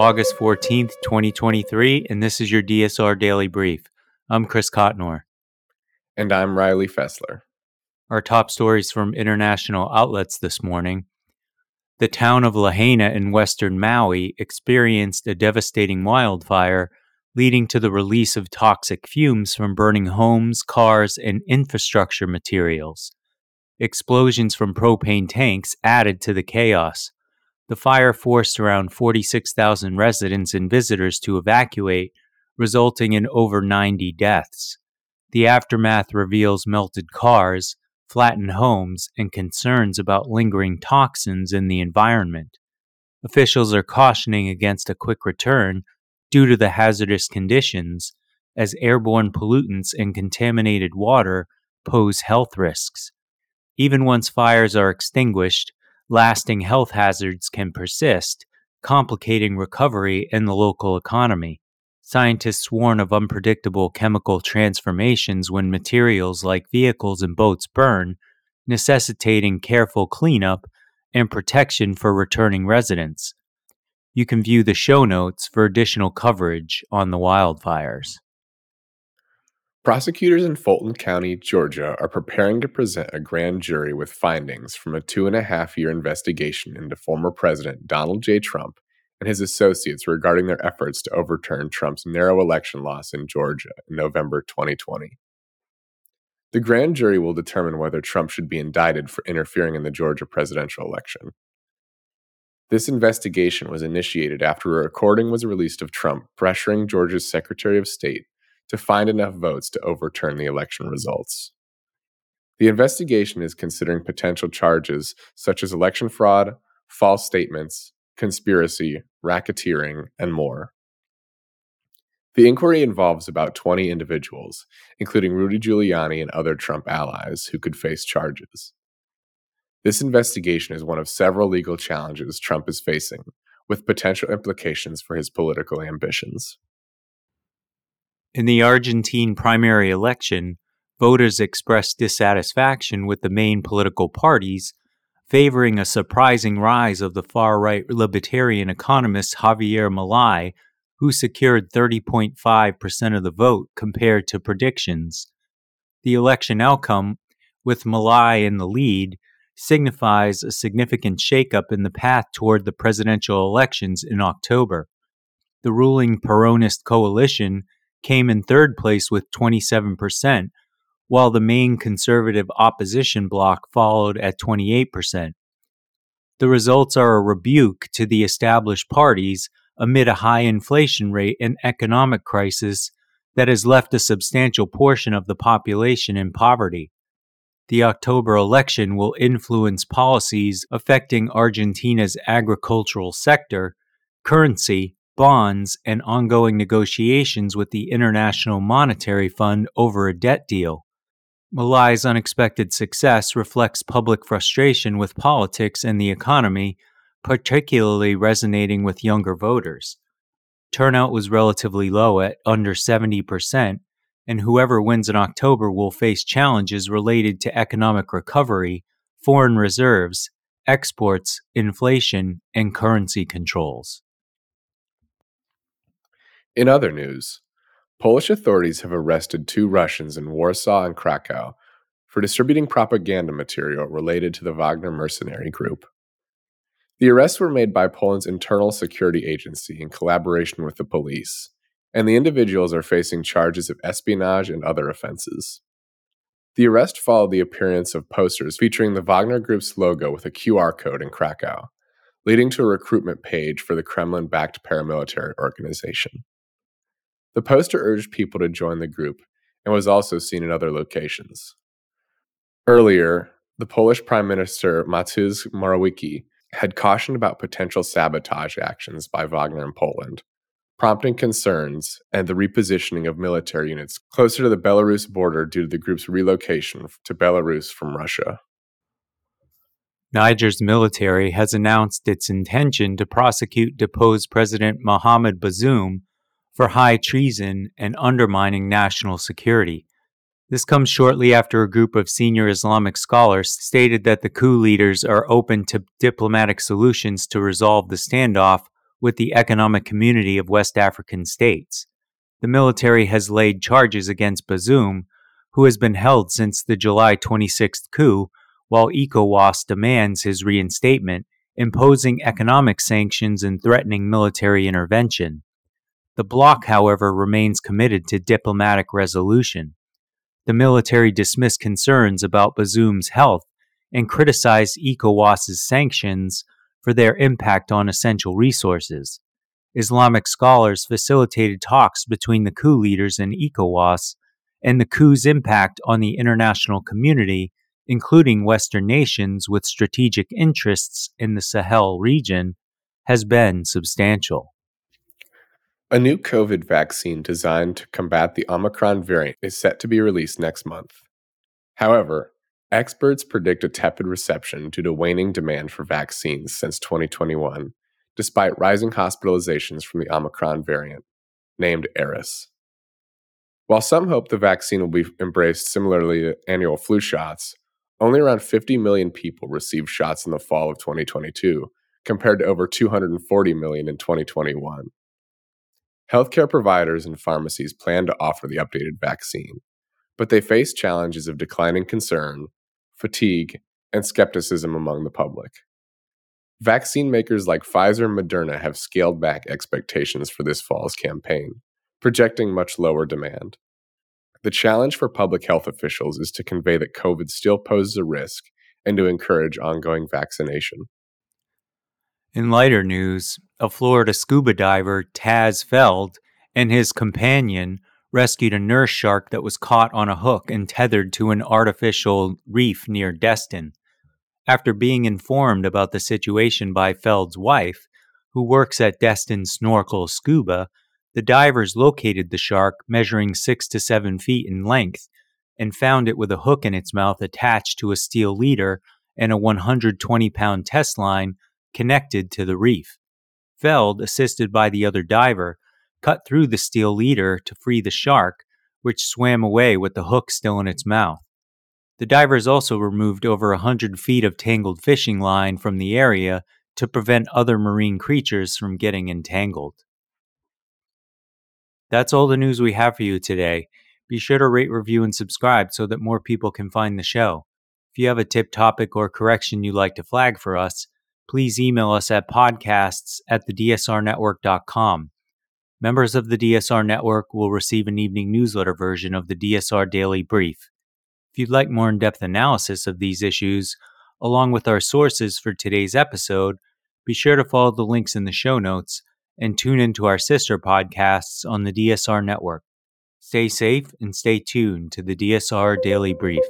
august 14th 2023 and this is your dsr daily brief i'm chris cotnor and I'm Riley Fessler. Our top stories from international outlets this morning. The town of Lahaina in western Maui experienced a devastating wildfire, leading to the release of toxic fumes from burning homes, cars, and infrastructure materials. Explosions from propane tanks added to the chaos. The fire forced around 46,000 residents and visitors to evacuate, resulting in over 90 deaths. The aftermath reveals melted cars, flattened homes, and concerns about lingering toxins in the environment. Officials are cautioning against a quick return due to the hazardous conditions, as airborne pollutants and contaminated water pose health risks. Even once fires are extinguished, lasting health hazards can persist, complicating recovery in the local economy. Scientists warn of unpredictable chemical transformations when materials like vehicles and boats burn, necessitating careful cleanup and protection for returning residents. You can view the show notes for additional coverage on the wildfires. Prosecutors in Fulton County, Georgia, are preparing to present a grand jury with findings from a two and a half year investigation into former President Donald J. Trump and his associates regarding their efforts to overturn Trump's narrow election loss in Georgia in November 2020. The grand jury will determine whether Trump should be indicted for interfering in the Georgia presidential election. This investigation was initiated after a recording was released of Trump pressuring Georgia's Secretary of State to find enough votes to overturn the election results. The investigation is considering potential charges such as election fraud, false statements, conspiracy, racketeering, and more. The inquiry involves about 20 individuals, including Rudy Giuliani and other Trump allies, who could face charges. This investigation is one of several legal challenges Trump is facing, with potential implications for his political ambitions. In the Argentine primary election, voters expressed dissatisfaction with the main political parties favoring a surprising rise of the far right libertarian economist Javier Milei, who secured 30.5% of the vote compared to predictions. The election outcome, with Milei in the lead, signifies a significant shakeup in the path toward the presidential elections in October. The ruling Peronist coalition came in third place with 27%, while the main conservative opposition bloc followed at 28%. The results are a rebuke to the established parties amid a high inflation rate and economic crisis that has left a substantial portion of the population in poverty. The October election will influence policies affecting Argentina's agricultural sector, currency, bonds, and ongoing negotiations with the International Monetary Fund over a debt deal. Milei's unexpected success reflects public frustration with politics and the economy, particularly resonating with younger voters. Turnout was relatively low at under 70%, and whoever wins in October will face challenges related to economic recovery, foreign reserves, exports, inflation, and currency controls. In other news, Polish authorities have arrested two Russians in Warsaw and Krakow for distributing propaganda material related to the Wagner mercenary group. The arrests were made by Poland's internal security agency in collaboration with the police, and the individuals are facing charges of espionage and other offenses. The arrest followed the appearance of posters featuring the Wagner Group's logo with a QR code in Krakow, leading to a recruitment page for the Kremlin backed paramilitary organization. The poster urged people to join the group and was also seen in other locations. Earlier, the Polish Prime Minister Mateusz Morawiecki had cautioned about potential sabotage actions by Wagner in Poland, prompting concerns and the repositioning of military units closer to the Belarus border due to the group's relocation to Belarus from Russia. Niger's military has announced its intention to prosecute deposed President Mohamed Bazoum for high treason and undermining national security. This comes shortly after a group of senior Islamic scholars stated that the coup leaders are open to diplomatic solutions to resolve the standoff with the Economic Community of West African States. The military has laid charges against Bazoum, who has been held since the July 26th coup, while ECOWAS demands his reinstatement, imposing economic sanctions and threatening military intervention. The bloc, however, remains committed to diplomatic resolution the military dismissed concerns about Bazoum's health and criticized ECOWAS's sanctions for their impact on essential resources. Islamic scholars facilitated talks between the coup leaders and ECOWAS, and the coup's impact on the international community, including Western nations with strategic interests in the Sahel region, has been substantial. A new COVID vaccine designed to combat the Omicron variant is set to be released next month. However, experts predict a tepid reception due to waning demand for vaccines since 2021, despite rising hospitalizations from the Omicron variant, named Eris. While some hope the vaccine will be embraced similarly to annual flu shots, only around 50 million people received shots in the fall of 2022, compared to over 240 million in 2021. Healthcare providers and pharmacies plan to offer the updated vaccine, but they face challenges of declining concern, fatigue, and skepticism among the public. Vaccine makers like Pfizer and Moderna have scaled back expectations for this fall's campaign, projecting much lower demand. The challenge for public health officials is to convey that COVID still poses a risk and to encourage ongoing vaccination. In lighter news, a Florida scuba diver, Taz Feld, and his companion rescued a nurse shark that was caught on a hook and tethered to an artificial reef near Destin. After being informed about the situation by Feld's wife, who works at Destin Snorkel Scuba, the divers located the shark, measuring six to seven feet in length, and found it with a hook in its mouth attached to a steel leader and a 120 pound test line connected to the reef. Feld, assisted by the other diver, cut through the steel leader to free the shark, which swam away with the hook still in its mouth. The divers also removed over a hundred feet of tangled fishing line from the area to prevent other marine creatures from getting entangled. That's all the news we have for you today. Be sure to rate, review, and subscribe so that more people can find the show. If you have a tip, topic, or correction you'd like to flag for us, please email us at podcasts at thedsrnetwork.com. Members of the DSR Network will receive an evening newsletter version of the DSR Daily Brief. If you'd like more in depth analysis of these issues, along with our sources for today's episode, be sure to follow the links in the show notes and tune into our sister podcasts on the DSR Network. Stay safe and stay tuned to the DSR Daily Brief.